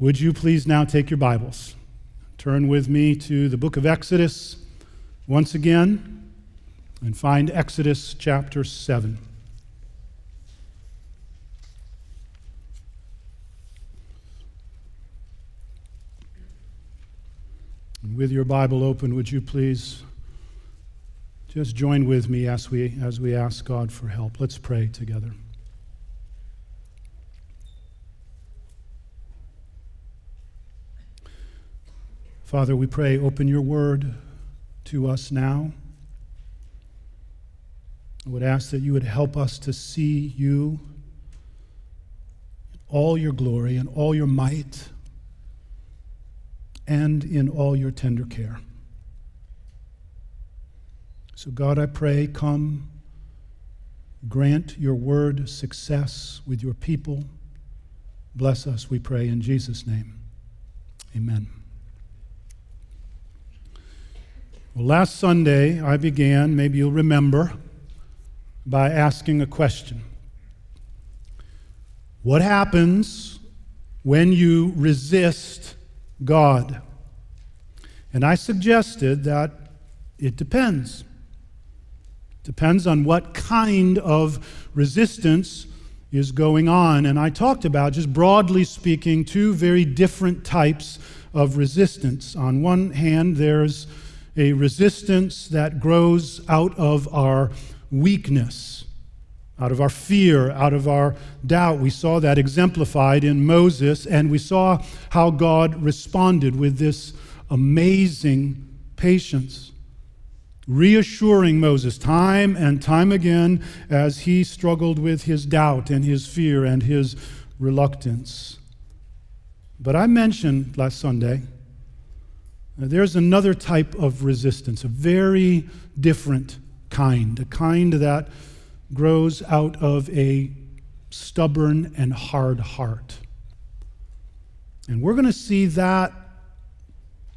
Would you please now take your Bibles? Turn with me to the book of Exodus once again and find Exodus chapter 7. And with your Bible open, would you please just join with me as we, as we ask God for help? Let's pray together. Father, we pray, open your word to us now. I would ask that you would help us to see you in all your glory and all your might and in all your tender care. So, God, I pray, come, grant your word success with your people. Bless us, we pray, in Jesus' name. Amen. Well, last Sunday, I began, maybe you'll remember, by asking a question What happens when you resist God? And I suggested that it depends. Depends on what kind of resistance is going on. And I talked about, just broadly speaking, two very different types of resistance. On one hand, there's a resistance that grows out of our weakness, out of our fear, out of our doubt. We saw that exemplified in Moses, and we saw how God responded with this amazing patience, reassuring Moses time and time again as he struggled with his doubt and his fear and his reluctance. But I mentioned last Sunday there's another type of resistance, a very different kind, a kind that grows out of a stubborn and hard heart. And we're going to see that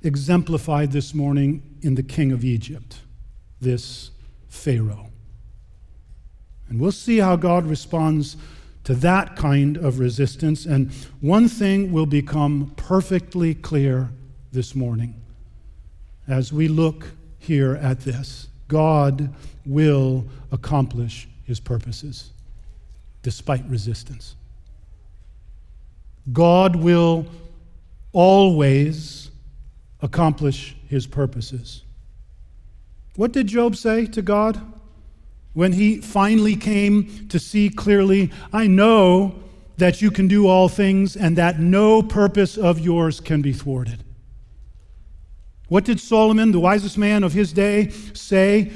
exemplified this morning in the king of Egypt, this Pharaoh. And we'll see how God responds to that kind of resistance. And one thing will become perfectly clear this morning as we look here at this God will accomplish his purposes despite resistance. God will always accomplish his purposes. What did Job say to God when he finally came to see clearly? I know that you can do all things and that no purpose of yours can be thwarted. What did Solomon, the wisest man of his day, say?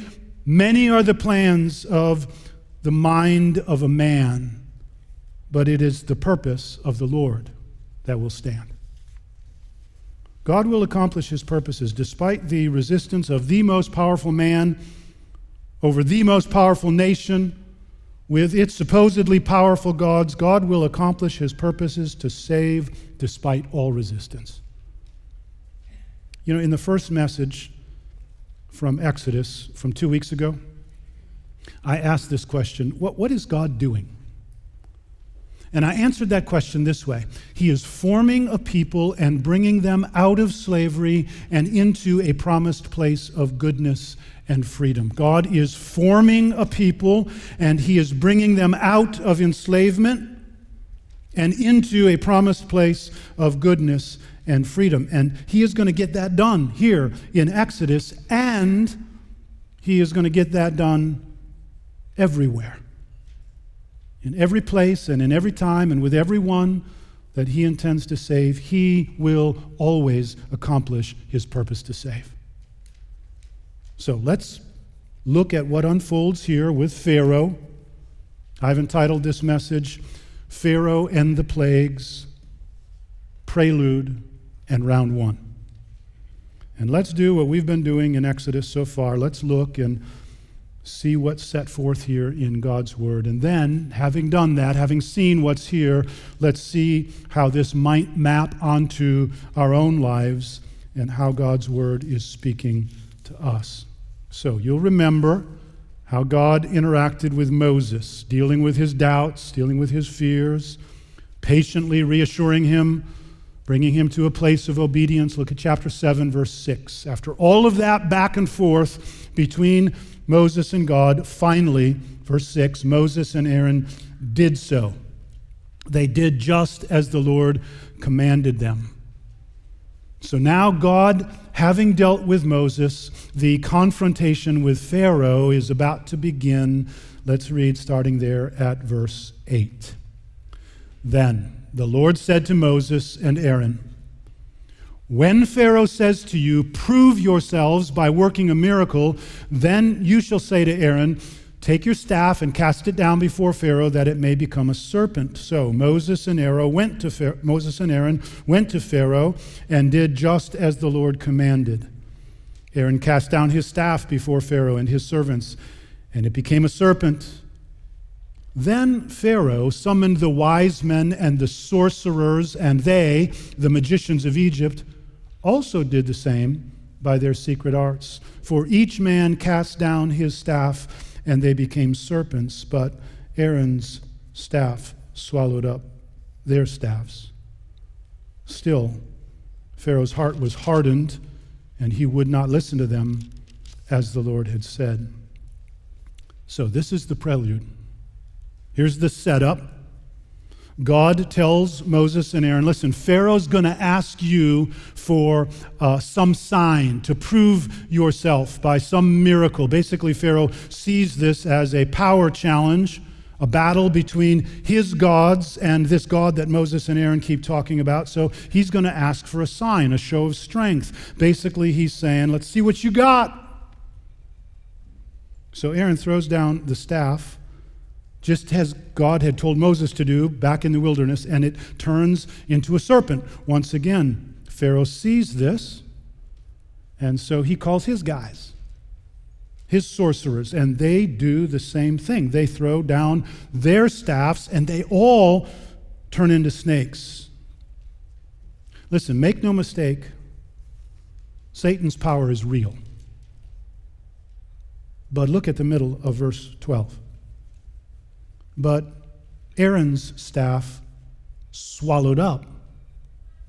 Many are the plans of the mind of a man, but it is the purpose of the Lord that will stand. God will accomplish his purposes despite the resistance of the most powerful man over the most powerful nation with its supposedly powerful gods. God will accomplish his purposes to save despite all resistance. You know, in the first message from Exodus from two weeks ago, I asked this question what, what is God doing? And I answered that question this way He is forming a people and bringing them out of slavery and into a promised place of goodness and freedom. God is forming a people and He is bringing them out of enslavement and into a promised place of goodness and freedom. And he is going to get that done here in Exodus, and he is going to get that done everywhere. In every place and in every time and with everyone that he intends to save, he will always accomplish his purpose to save. So let's look at what unfolds here with Pharaoh. I've entitled this message, Pharaoh and the Plagues Prelude and round one. And let's do what we've been doing in Exodus so far. Let's look and see what's set forth here in God's Word. And then, having done that, having seen what's here, let's see how this might map onto our own lives and how God's Word is speaking to us. So, you'll remember how God interacted with Moses, dealing with his doubts, dealing with his fears, patiently reassuring him bringing him to a place of obedience. Look at chapter 7, verse 6. After all of that back and forth between Moses and God, finally, verse 6, Moses and Aaron did so. They did just as the Lord commanded them. So now, God, having dealt with Moses, the confrontation with Pharaoh is about to begin. Let's read starting there at verse 8. Then the Lord said to Moses and Aaron, When Pharaoh says to you, Prove yourselves by working a miracle, then you shall say to Aaron, Take your staff and cast it down before Pharaoh that it may become a serpent. So Moses and Aaron went to Pharaoh, Moses and Aaron went to Pharaoh and did just as the Lord commanded. Aaron cast down his staff before Pharaoh and his servants, and it became a serpent. Then Pharaoh summoned the wise men and the sorcerers, and they, the magicians of Egypt, also did the same by their secret arts. For each man cast down his staff and they became serpents, but Aaron's staff swallowed up their staffs. Still, Pharaoh's heart was hardened, and he would not listen to them as the Lord had said. So, this is the prelude. Here's the setup. God tells Moses and Aaron, listen, Pharaoh's going to ask you for uh, some sign to prove yourself by some miracle. Basically, Pharaoh sees this as a power challenge, a battle between his gods and this God that Moses and Aaron keep talking about. So he's going to ask for a sign, a show of strength. Basically, he's saying, let's see what you got. So Aaron throws down the staff just as God had told Moses to do back in the wilderness, and it turns into a serpent once again. Pharaoh sees this, and so he calls his guys, his sorcerers, and they do the same thing. They throw down their staffs, and they all turn into snakes. Listen, make no mistake, Satan's power is real. But look at the middle of verse 12. But Aaron's staff swallowed up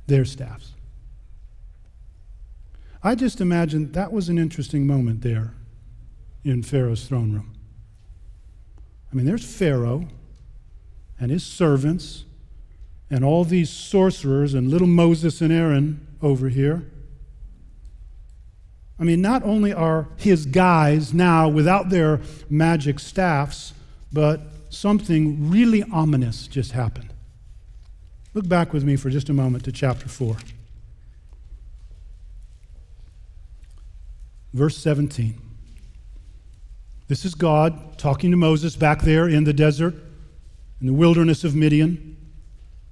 their staffs. I just imagine that was an interesting moment there in Pharaoh's throne room. I mean, there's Pharaoh and his servants and all these sorcerers and little Moses and Aaron over here. I mean, not only are his guys now without their magic staffs, but something really ominous just happened. Look back with me for just a moment to chapter 4. Verse 17. This is God talking to Moses back there in the desert, in the wilderness of Midian.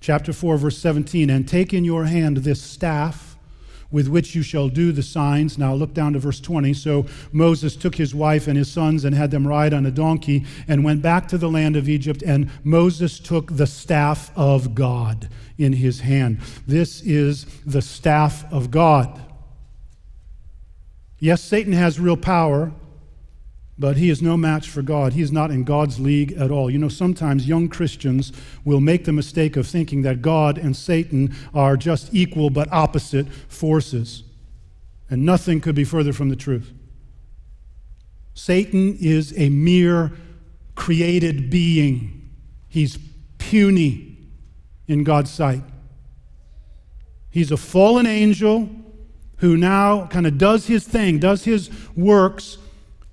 Chapter 4, verse 17. And take in your hand this staff with which you shall do the signs. Now look down to verse 20. So Moses took his wife and his sons and had them ride on a donkey and went back to the land of Egypt. And Moses took the staff of God in his hand. This is the staff of God. Yes, Satan has real power, but he is no match for God. He is not in God's league at all. You know, sometimes young Christians will make the mistake of thinking that God and Satan are just equal but opposite forces. And nothing could be further from the truth. Satan is a mere created being, he's puny in God's sight. He's a fallen angel who now kind of does his thing, does his works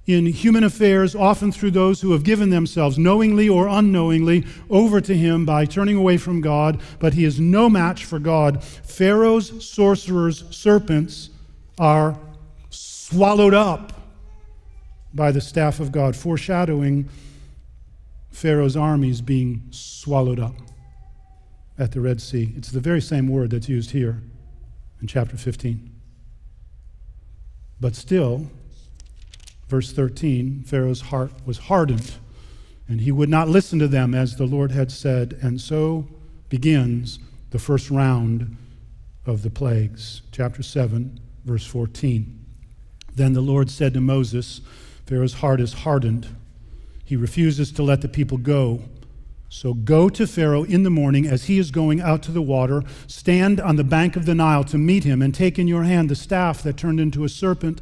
in human affairs, often through those who have given themselves, knowingly or unknowingly, over to him by turning away from God, but he is no match for God. Pharaoh's sorcerers, serpents, are swallowed up by the staff of God, foreshadowing Pharaoh's armies being swallowed up at the Red Sea. It's the very same word that's used here in chapter 15. But still, Verse 13 Pharaoh's heart was hardened, and he would not listen to them as the Lord had said. And so begins the first round of the plagues. Chapter 7, verse 14. Then the Lord said to Moses, Pharaoh's heart is hardened. He refuses to let the people go. So go to Pharaoh in the morning as he is going out to the water. Stand on the bank of the Nile to meet him, and take in your hand the staff that turned into a serpent.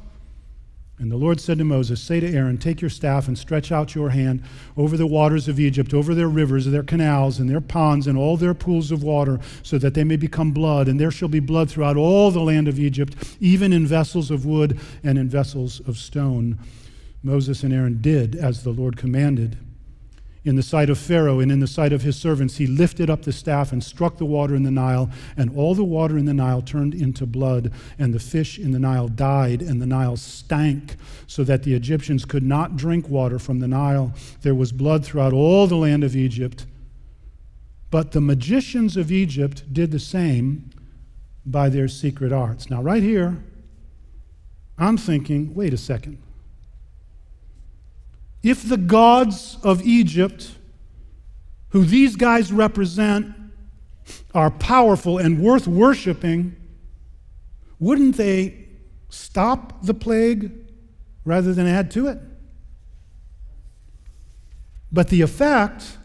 And the Lord said to Moses, Say to Aaron, Take your staff and stretch out your hand over the waters of Egypt, over their rivers, their canals, and their ponds, and all their pools of water, so that they may become blood. And there shall be blood throughout all the land of Egypt, even in vessels of wood and in vessels of stone. Moses and Aaron did as the Lord commanded. In the sight of Pharaoh and in the sight of his servants, he lifted up the staff and struck the water in the Nile, and all the water in the Nile turned into blood, and the fish in the Nile died, and the Nile stank, so that the Egyptians could not drink water from the Nile. There was blood throughout all the land of Egypt. But the magicians of Egypt did the same by their secret arts. Now, right here, I'm thinking, wait a second. If the gods of Egypt, who these guys represent, are powerful and worth worshiping, wouldn't they stop the plague rather than add to it? But the effect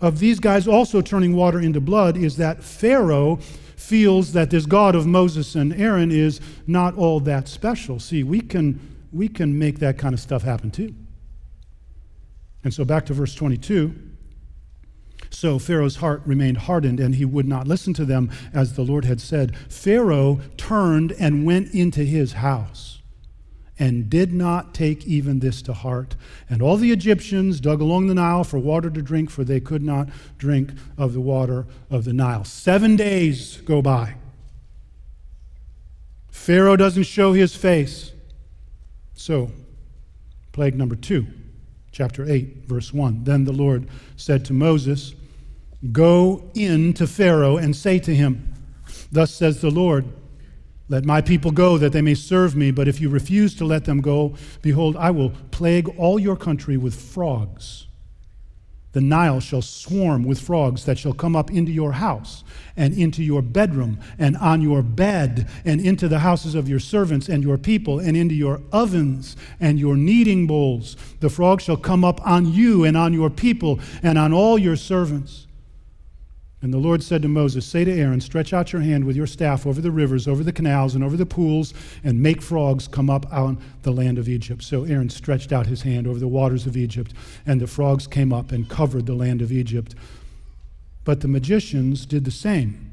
of these guys also turning water into blood is that Pharaoh feels that this God of Moses and Aaron is not all that special. See, we can, we can make that kind of stuff happen too. And so back to verse 22. So Pharaoh's heart remained hardened, and he would not listen to them as the Lord had said. Pharaoh turned and went into his house and did not take even this to heart. And all the Egyptians dug along the Nile for water to drink, for they could not drink of the water of the Nile. Seven days go by. Pharaoh doesn't show his face. So, plague number two chapter 8, verse 1. Then the Lord said to Moses, Go in to Pharaoh and say to him, Thus says the Lord, Let my people go that they may serve me, but if you refuse to let them go, behold, I will plague all your country with frogs. The Nile shall swarm with frogs that shall come up into your house and into your bedroom and on your bed and into the houses of your servants and your people and into your ovens and your kneading bowls. The frogs shall come up on you and on your people and on all your servants. And the Lord said to Moses, Say to Aaron, Stretch out your hand with your staff over the rivers, over the canals, and over the pools, and make frogs come up on the land of Egypt. So Aaron stretched out his hand over the waters of Egypt, and the frogs came up and covered the land of Egypt. But the magicians did the same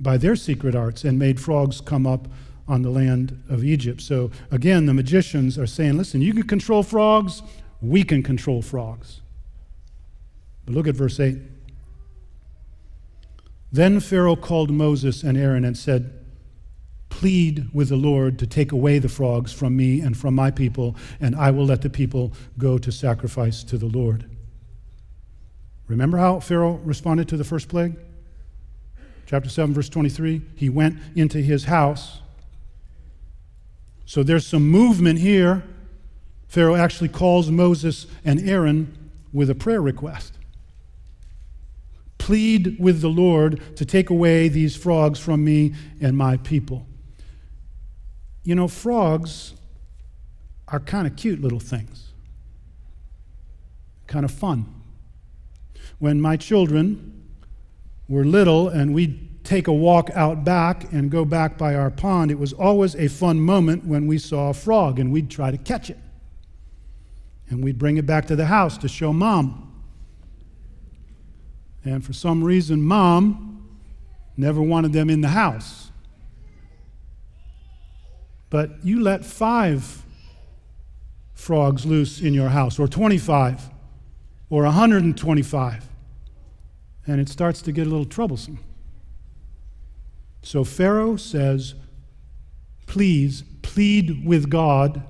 by their secret arts and made frogs come up on the land of Egypt. So again, the magicians are saying, Listen, you can control frogs, we can control frogs. But look at verse 8. Then Pharaoh called Moses and Aaron and said, Plead with the Lord to take away the frogs from me and from my people, and I will let the people go to sacrifice to the Lord. Remember how Pharaoh responded to the first plague? Chapter 7, verse 23. He went into his house. So there's some movement here. Pharaoh actually calls Moses and Aaron with a prayer request plead with the Lord to take away these frogs from me and my people. You know, frogs are kind of cute little things, kind of fun. When my children were little and we'd take a walk out back and go back by our pond, it was always a fun moment when we saw a frog and we'd try to catch it. And we'd bring it back to the house to show mom. And for some reason, mom never wanted them in the house. But you let five frogs loose in your house, or 25, or 125, and it starts to get a little troublesome. So Pharaoh says, Please plead with God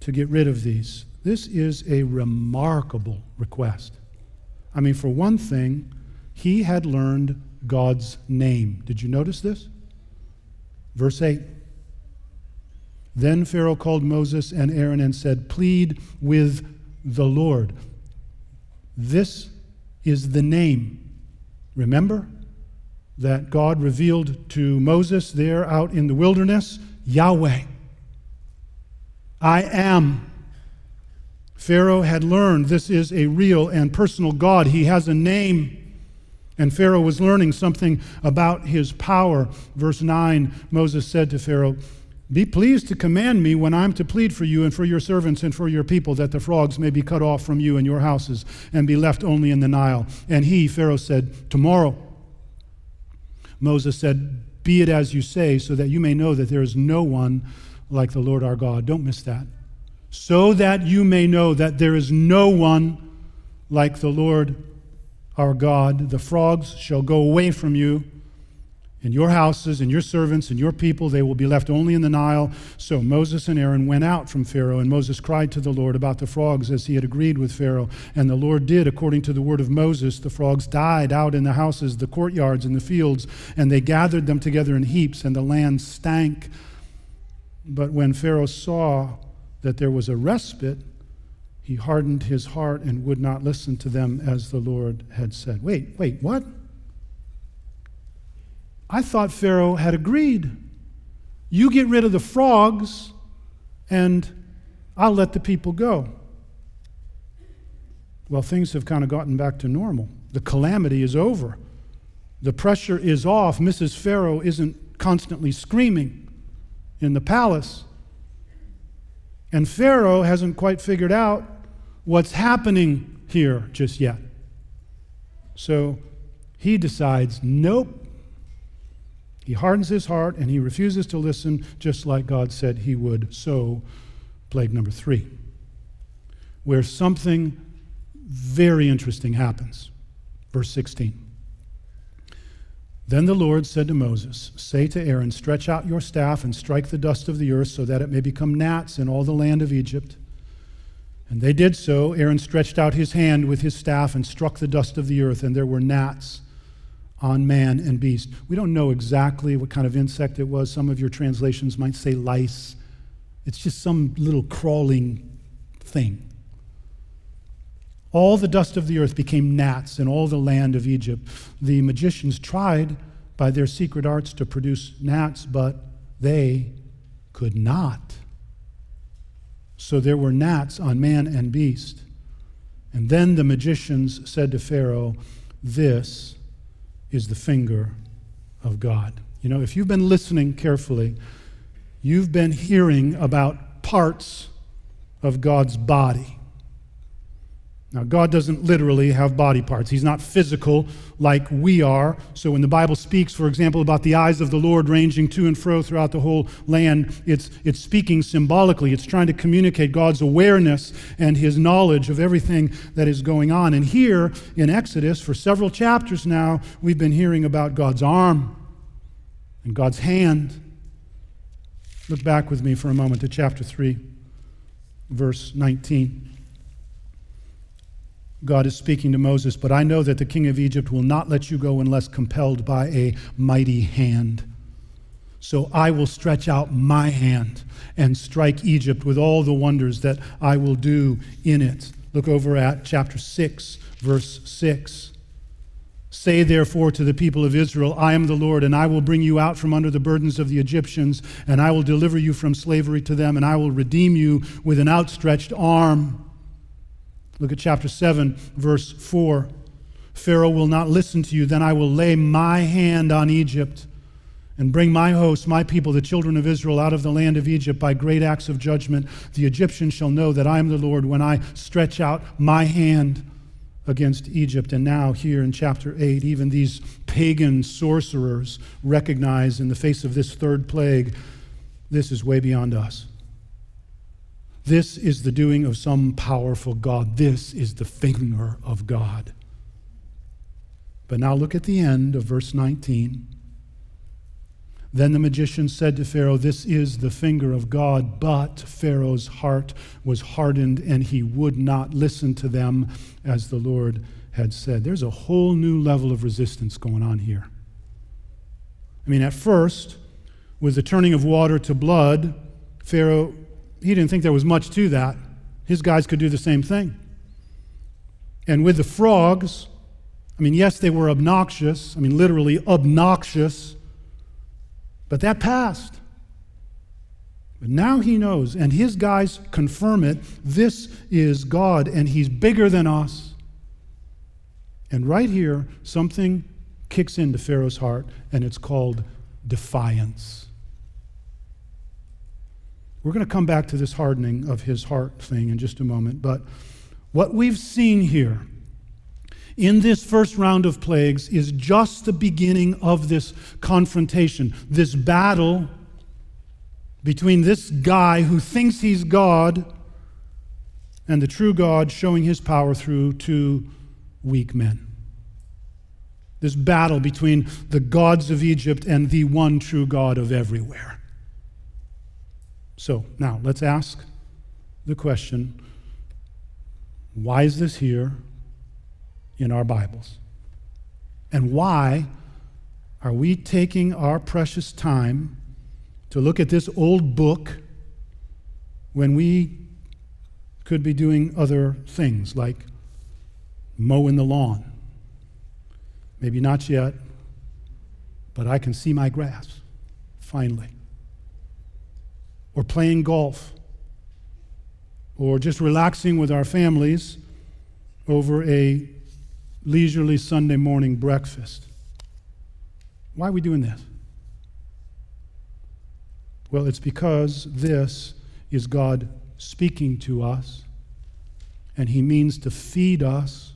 to get rid of these. This is a remarkable request. I mean, for one thing, he had learned God's name. Did you notice this? Verse 8. Then Pharaoh called Moses and Aaron and said, Plead with the Lord. This is the name. Remember that God revealed to Moses there out in the wilderness Yahweh. I am. Pharaoh had learned this is a real and personal God. He has a name. And Pharaoh was learning something about his power. Verse 9 Moses said to Pharaoh, Be pleased to command me when I'm to plead for you and for your servants and for your people, that the frogs may be cut off from you and your houses and be left only in the Nile. And he, Pharaoh, said, Tomorrow. Moses said, Be it as you say, so that you may know that there is no one like the Lord our God. Don't miss that. So that you may know that there is no one like the Lord our God. The frogs shall go away from you, and your houses, and your servants, and your people, they will be left only in the Nile. So Moses and Aaron went out from Pharaoh, and Moses cried to the Lord about the frogs as he had agreed with Pharaoh. And the Lord did according to the word of Moses. The frogs died out in the houses, the courtyards, and the fields, and they gathered them together in heaps, and the land stank. But when Pharaoh saw that there was a respite, he hardened his heart and would not listen to them as the Lord had said. Wait, wait, what? I thought Pharaoh had agreed. You get rid of the frogs, and I'll let the people go. Well, things have kind of gotten back to normal. The calamity is over. The pressure is off. Mrs. Pharaoh isn't constantly screaming in the palace. And Pharaoh hasn't quite figured out what's happening here just yet. So he decides, nope, he hardens his heart and he refuses to listen, just like God said he would. So, plague number three, where something very interesting happens. Verse 16. Then the Lord said to Moses, Say to Aaron, Stretch out your staff and strike the dust of the earth so that it may become gnats in all the land of Egypt. And they did so. Aaron stretched out his hand with his staff and struck the dust of the earth, and there were gnats on man and beast. We don't know exactly what kind of insect it was. Some of your translations might say lice. It's just some little crawling thing. All the dust of the earth became gnats in all the land of Egypt. The magicians tried by their secret arts to produce gnats, but they could not. So there were gnats on man and beast. And then the magicians said to Pharaoh, This is the finger of God. You know, if you've been listening carefully, you've been hearing about parts of God's body. Now, God doesn't literally have body parts. He's not physical like we are. So, when the Bible speaks, for example, about the eyes of the Lord ranging to and fro throughout the whole land, it's, it's speaking symbolically. It's trying to communicate God's awareness and his knowledge of everything that is going on. And here in Exodus, for several chapters now, we've been hearing about God's arm and God's hand. Look back with me for a moment to chapter 3, verse 19. God is speaking to Moses, but I know that the king of Egypt will not let you go unless compelled by a mighty hand. So I will stretch out my hand and strike Egypt with all the wonders that I will do in it. Look over at chapter 6, verse 6. Say therefore to the people of Israel, I am the Lord, and I will bring you out from under the burdens of the Egyptians, and I will deliver you from slavery to them, and I will redeem you with an outstretched arm. Look at chapter 7, verse 4. Pharaoh will not listen to you, then I will lay my hand on Egypt and bring my host, my people, the children of Israel, out of the land of Egypt by great acts of judgment. The Egyptians shall know that I am the Lord when I stretch out my hand against Egypt. And now, here in chapter 8, even these pagan sorcerers recognize in the face of this third plague, this is way beyond us. This is the doing of some powerful God. This is the finger of God. But now look at the end of verse 19. Then the magician said to Pharaoh, This is the finger of God. But Pharaoh's heart was hardened, and he would not listen to them as the Lord had said. There's a whole new level of resistance going on here. I mean, at first, with the turning of water to blood, Pharaoh, he didn't think there was much to that. His guys could do the same thing. And with the frogs, I mean, yes, they were obnoxious. I mean, literally obnoxious. But that passed. But now he knows, and his guys confirm it. This is God, and he's bigger than us. And right here, something kicks into Pharaoh's heart, and it's called defiance. We're going to come back to this hardening of his heart thing in just a moment, but what we've seen here in this first round of plagues is just the beginning of this confrontation, this battle between this guy who thinks he's God and the true God showing his power through two weak men. This battle between the gods of Egypt and the one true God of everywhere. So now let's ask the question why is this here in our Bibles? And why are we taking our precious time to look at this old book when we could be doing other things like mowing the lawn. Maybe not yet, but I can see my grass, finally. Or playing golf, or just relaxing with our families over a leisurely Sunday morning breakfast. Why are we doing this? Well, it's because this is God speaking to us, and He means to feed us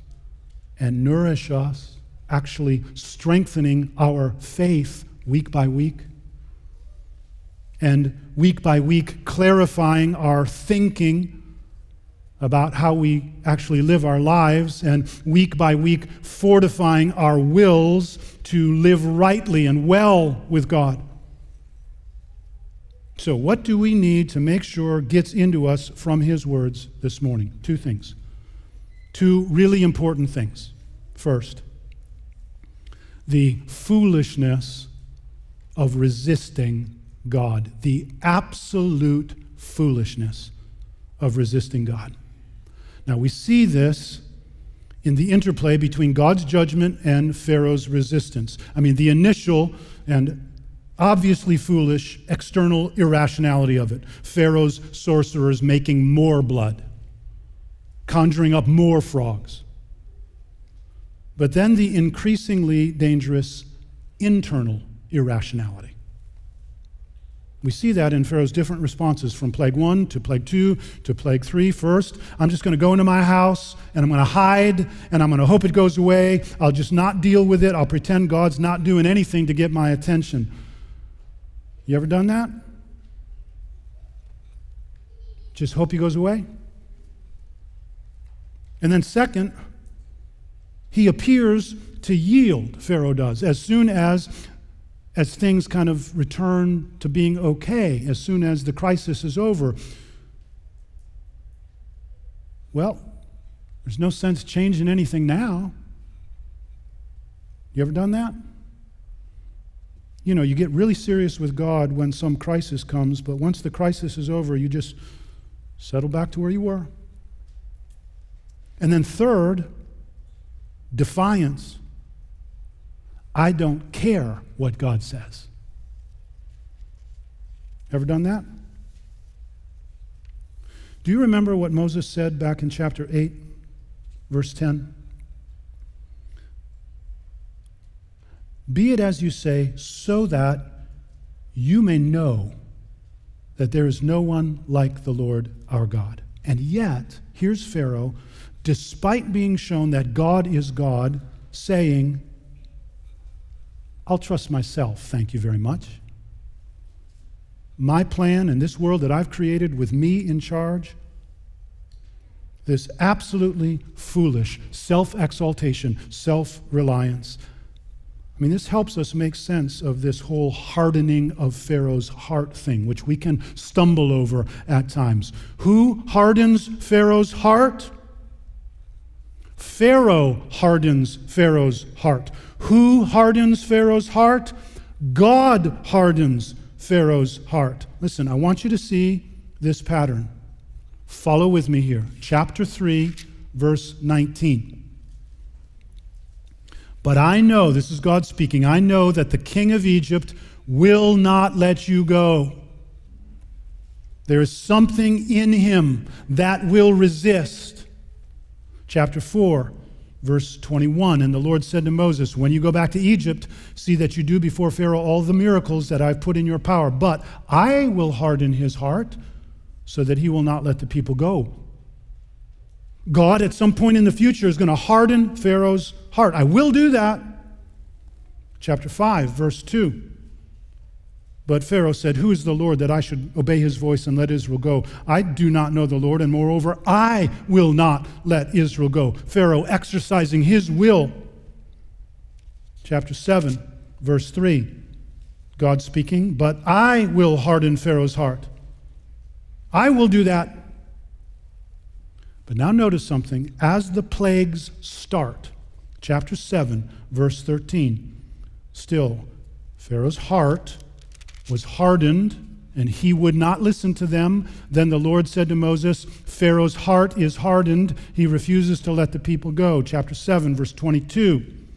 and nourish us, actually strengthening our faith week by week, and week by week clarifying our thinking about how we actually live our lives, and week by week fortifying our wills to live rightly and well with God. So, what do we need to make sure gets into us from his words this morning? Two things. Two really important things. First, the foolishness of resisting God, the absolute foolishness of resisting God. Now, we see this in the interplay between God's judgment and Pharaoh's resistance. I mean, the initial and obviously foolish external irrationality of it. Pharaoh's sorcerers making more blood, conjuring up more frogs. But then the increasingly dangerous internal irrationality. We see that in Pharaoh's different responses from plague one to plague two to plague three. First, I'm just going to go into my house and I'm going to hide and I'm going to hope it goes away. I'll just not deal with it. I'll pretend God's not doing anything to get my attention. You ever done that? Just hope he goes away? And then, second, he appears to yield, Pharaoh does, as soon as, as things kind of return to being okay, as soon as the crisis is over. Well, there's no sense changing anything now. You ever done that? you know, you get really serious with God when some crisis comes, but once the crisis is over, you just settle back to where you were. And then, third, defiance. I don't care what God says. Ever done that? Do you remember what Moses said back in chapter 8, verse 10? Be it as you say, so that you may know that there is no one like the Lord our God. And yet, here's Pharaoh, despite being shown that God is God, saying, I'll trust myself, thank you very much. My plan and this world that I've created with me in charge, this absolutely foolish self exaltation, self reliance. I mean, this helps us make sense of this whole hardening of Pharaoh's heart thing, which we can stumble over at times. Who hardens Pharaoh's heart? Pharaoh hardens Pharaoh's heart. Who hardens Pharaoh's heart? God hardens Pharaoh's heart. Listen, I want you to see this pattern. Follow with me here. Chapter 3, verse 19. But I know, this is God speaking, I know that the king of Egypt will not let you go. There is something in him that will resist. Chapter 4, verse 21 And the Lord said to Moses, When you go back to Egypt, see that you do before Pharaoh all the miracles that I've put in your power. But I will harden his heart so that he will not let the people go. God, at some point in the future, is going to harden Pharaoh's heart. I will do that. Chapter 5, verse 2. But Pharaoh said, Who is the Lord that I should obey his voice and let Israel go? I do not know the Lord, and moreover, I will not let Israel go. Pharaoh exercising his will. Chapter 7, verse 3. God speaking, But I will harden Pharaoh's heart. I will do that. But now notice something. As the plagues start, chapter 7, verse 13, still, Pharaoh's heart was hardened and he would not listen to them. Then the Lord said to Moses, Pharaoh's heart is hardened. He refuses to let the people go. Chapter 7, verse 22.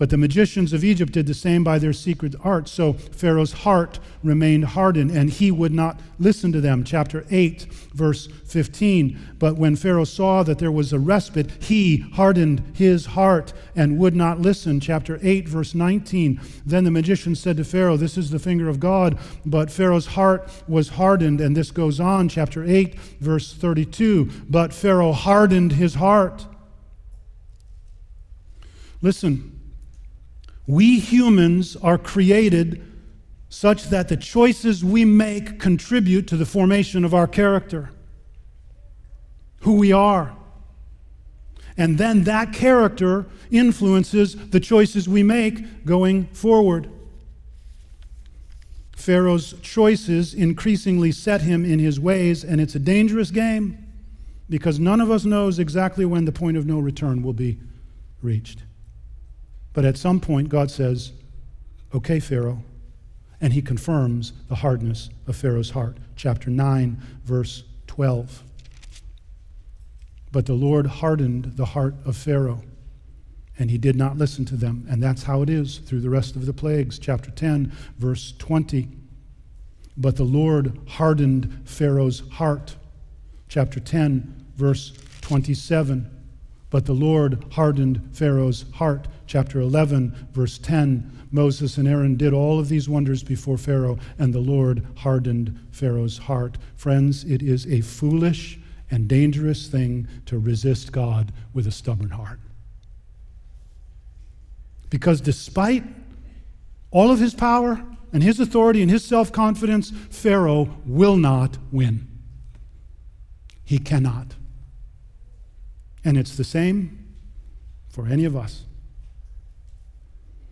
But the magicians of Egypt did the same by their secret arts. So Pharaoh's heart remained hardened, and he would not listen to them. Chapter 8, verse 15. But when Pharaoh saw that there was a respite, he hardened his heart and would not listen. Chapter 8, verse 19. Then the magician said to Pharaoh, This is the finger of God. But Pharaoh's heart was hardened, and this goes on. Chapter 8, verse 32. But Pharaoh hardened his heart. Listen. We humans are created such that the choices we make contribute to the formation of our character, who we are. And then that character influences the choices we make going forward. Pharaoh's choices increasingly set him in his ways, and it's a dangerous game because none of us knows exactly when the point of no return will be reached. But at some point, God says, Okay, Pharaoh. And he confirms the hardness of Pharaoh's heart. Chapter 9, verse 12. But the Lord hardened the heart of Pharaoh, and he did not listen to them. And that's how it is through the rest of the plagues. Chapter 10, verse 20. But the Lord hardened Pharaoh's heart. Chapter 10, verse 27. But the Lord hardened Pharaoh's heart. Chapter 11, verse 10 Moses and Aaron did all of these wonders before Pharaoh, and the Lord hardened Pharaoh's heart. Friends, it is a foolish and dangerous thing to resist God with a stubborn heart. Because despite all of his power and his authority and his self confidence, Pharaoh will not win. He cannot. And it's the same for any of us.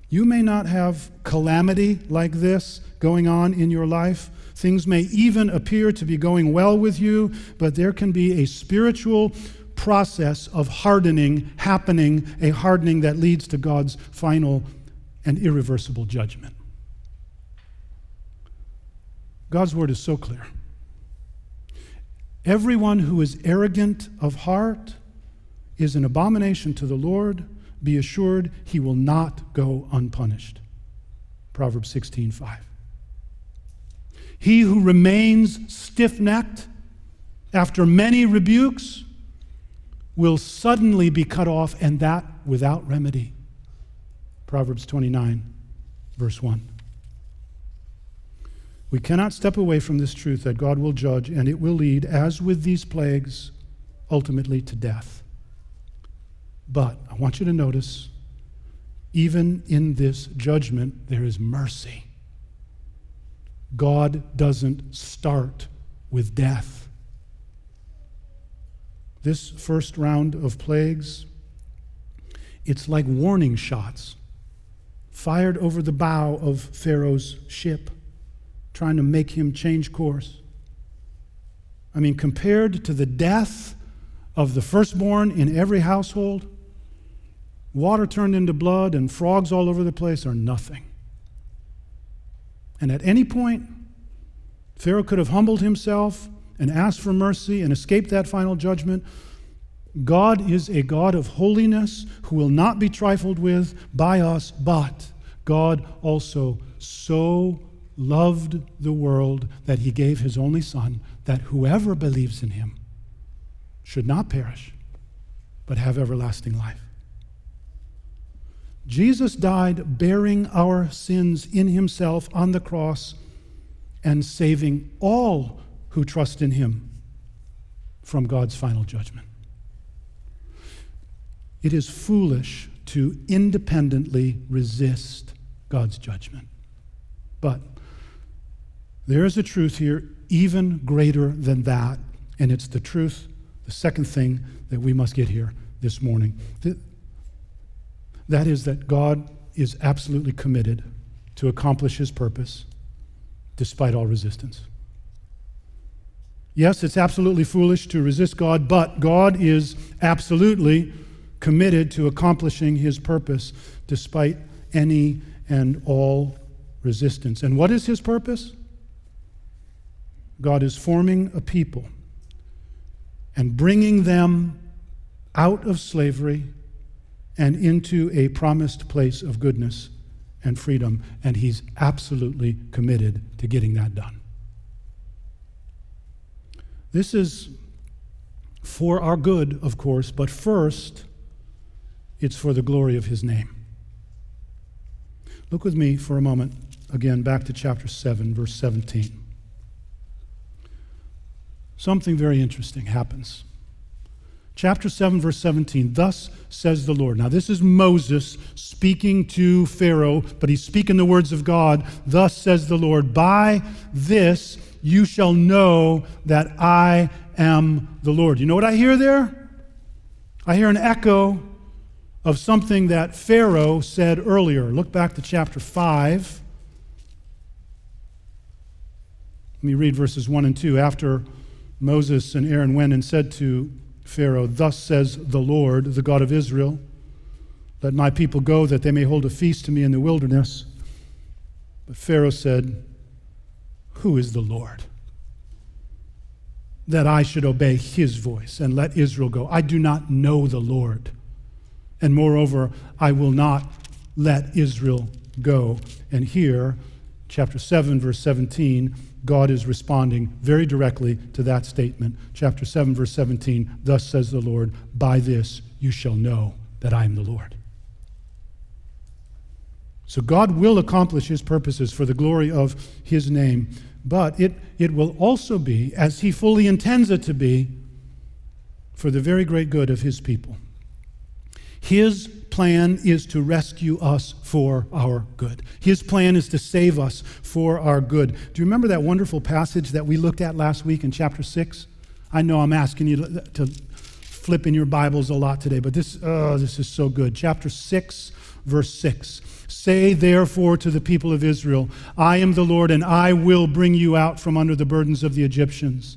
You may not have calamity like this going on in your life. Things may even appear to be going well with you, but there can be a spiritual process of hardening happening, a hardening that leads to God's final and irreversible judgment. God's word is so clear. Everyone who is arrogant of heart is an abomination to the Lord, be assured he will not go unpunished. Proverbs 16 5. He who remains stiff necked after many rebukes will suddenly be cut off, and that without remedy. Proverbs 29, verse 1. We cannot step away from this truth that God will judge, and it will lead, as with these plagues, ultimately to death. But I want you to notice, even in this judgment, there is mercy. God doesn't start with death. This first round of plagues, it's like warning shots fired over the bow of Pharaoh's ship, trying to make him change course. I mean, compared to the death of the firstborn in every household, water turned into blood, and frogs all over the place are nothing. And at any point, Pharaoh could have humbled himself and asked for mercy and escaped that final judgment. God is a God of holiness who will not be trifled with by us, but God also so loved the world that he gave his only Son, that whoever believes in him should not perish, but have everlasting life. Jesus died bearing our sins in himself on the cross and saving all who trust in him from God's final judgment. It is foolish to independently resist God's judgment. But there is a truth here even greater than that, and it's the truth, the second thing that we must get here this morning. That is that God is absolutely committed to accomplish his purpose despite all resistance. Yes, it's absolutely foolish to resist God, but God is absolutely committed to accomplishing his purpose despite any and all resistance. And what is his purpose? God is forming a people and bringing them out of slavery and into a promised place of goodness and freedom. And he's absolutely committed to getting that done. This is for our good, of course, but first, it's for the glory of his name. Look with me for a moment again back to chapter 7, verse 17. Something very interesting happens. Chapter 7, verse 17. Thus says the Lord. Now, this is Moses speaking to Pharaoh, but he's speaking the words of God. Thus says the Lord, By this you shall know that I am the Lord. You know what I hear there? I hear an echo of something that Pharaoh said earlier. Look back to chapter 5. Let me read verses 1 and 2. After Moses and Aaron went and said to Pharaoh, Thus says the Lord, the God of Israel, let my people go that they may hold a feast to me in the wilderness. But Pharaoh said, Who is the Lord? That I should obey his voice and let Israel go. I do not know the Lord. And moreover, I will not let Israel go. And here, chapter 7, verse 17, God is responding very directly to that statement. Chapter 7, verse 17 Thus says the Lord, By this you shall know that I am the Lord. So God will accomplish his purposes for the glory of his name, but it, it will also be, as he fully intends it to be, for the very great good of his people. His plan is to rescue us for our good. His plan is to save us for our good. Do you remember that wonderful passage that we looked at last week in chapter 6? I know I'm asking you to, flip in your Bibles a lot today, but this, oh, this is so good. Chapter 6, verse 6. Say therefore to the people of Israel, I am the Lord, and I will bring you out from under the burdens of the Egyptians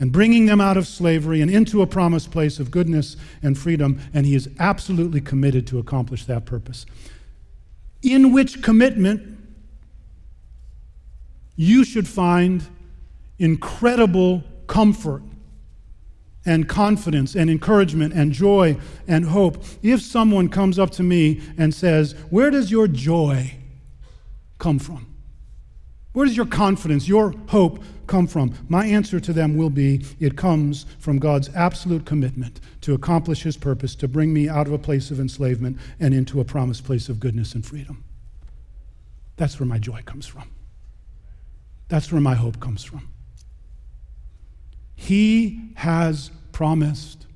and bringing them out of slavery and into a promised place of goodness and freedom, and he is absolutely committed to accomplish that purpose. In which commitment you should find incredible comfort and confidence and encouragement and joy and hope. If someone comes up to me and says, Where does your joy come from? Where does your confidence, your hope come from? My answer to them will be it comes from God's absolute commitment to accomplish his purpose to bring me out of a place of enslavement and into a promised place of goodness and freedom. That's where my joy comes from. That's where my hope comes from. He has promised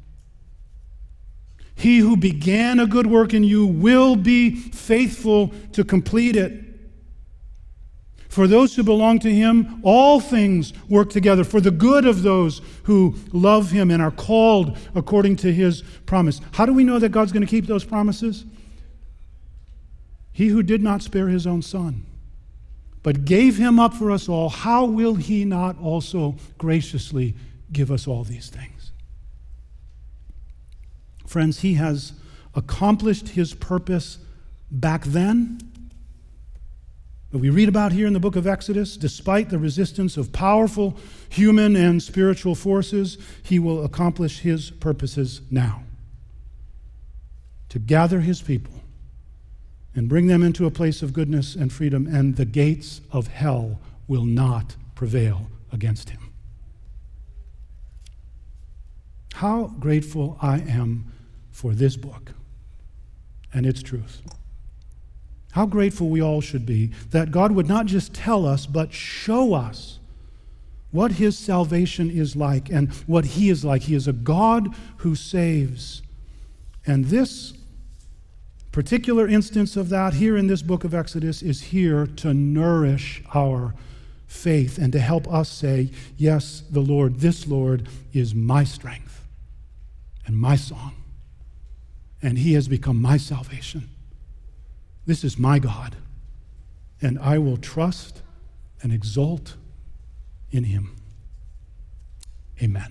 He who began a good work in you will be faithful to complete it. For those who belong to him, all things work together for the good of those who love him and are called according to his promise. How do we know that God's going to keep those promises? He who did not spare his own son, but gave him up for us all, how will he not also graciously give us all these things? Friends, he has accomplished his purpose back then that we read about here in the book of Exodus, despite the resistance of powerful human and spiritual forces, he will accomplish his purposes now to gather his people and bring them into a place of goodness and freedom, and the gates of hell will not prevail against him. How grateful I am for this book and its truth. How grateful we all should be that God would not just tell us, but show us what His salvation is like and what He is like. He is a God who saves. And this particular instance of that here in this book of Exodus is here to nourish our faith and to help us say, Yes, the Lord, this Lord is my strength and my song, and He has become my salvation. This is my God, and I will trust and exult in him. Amen.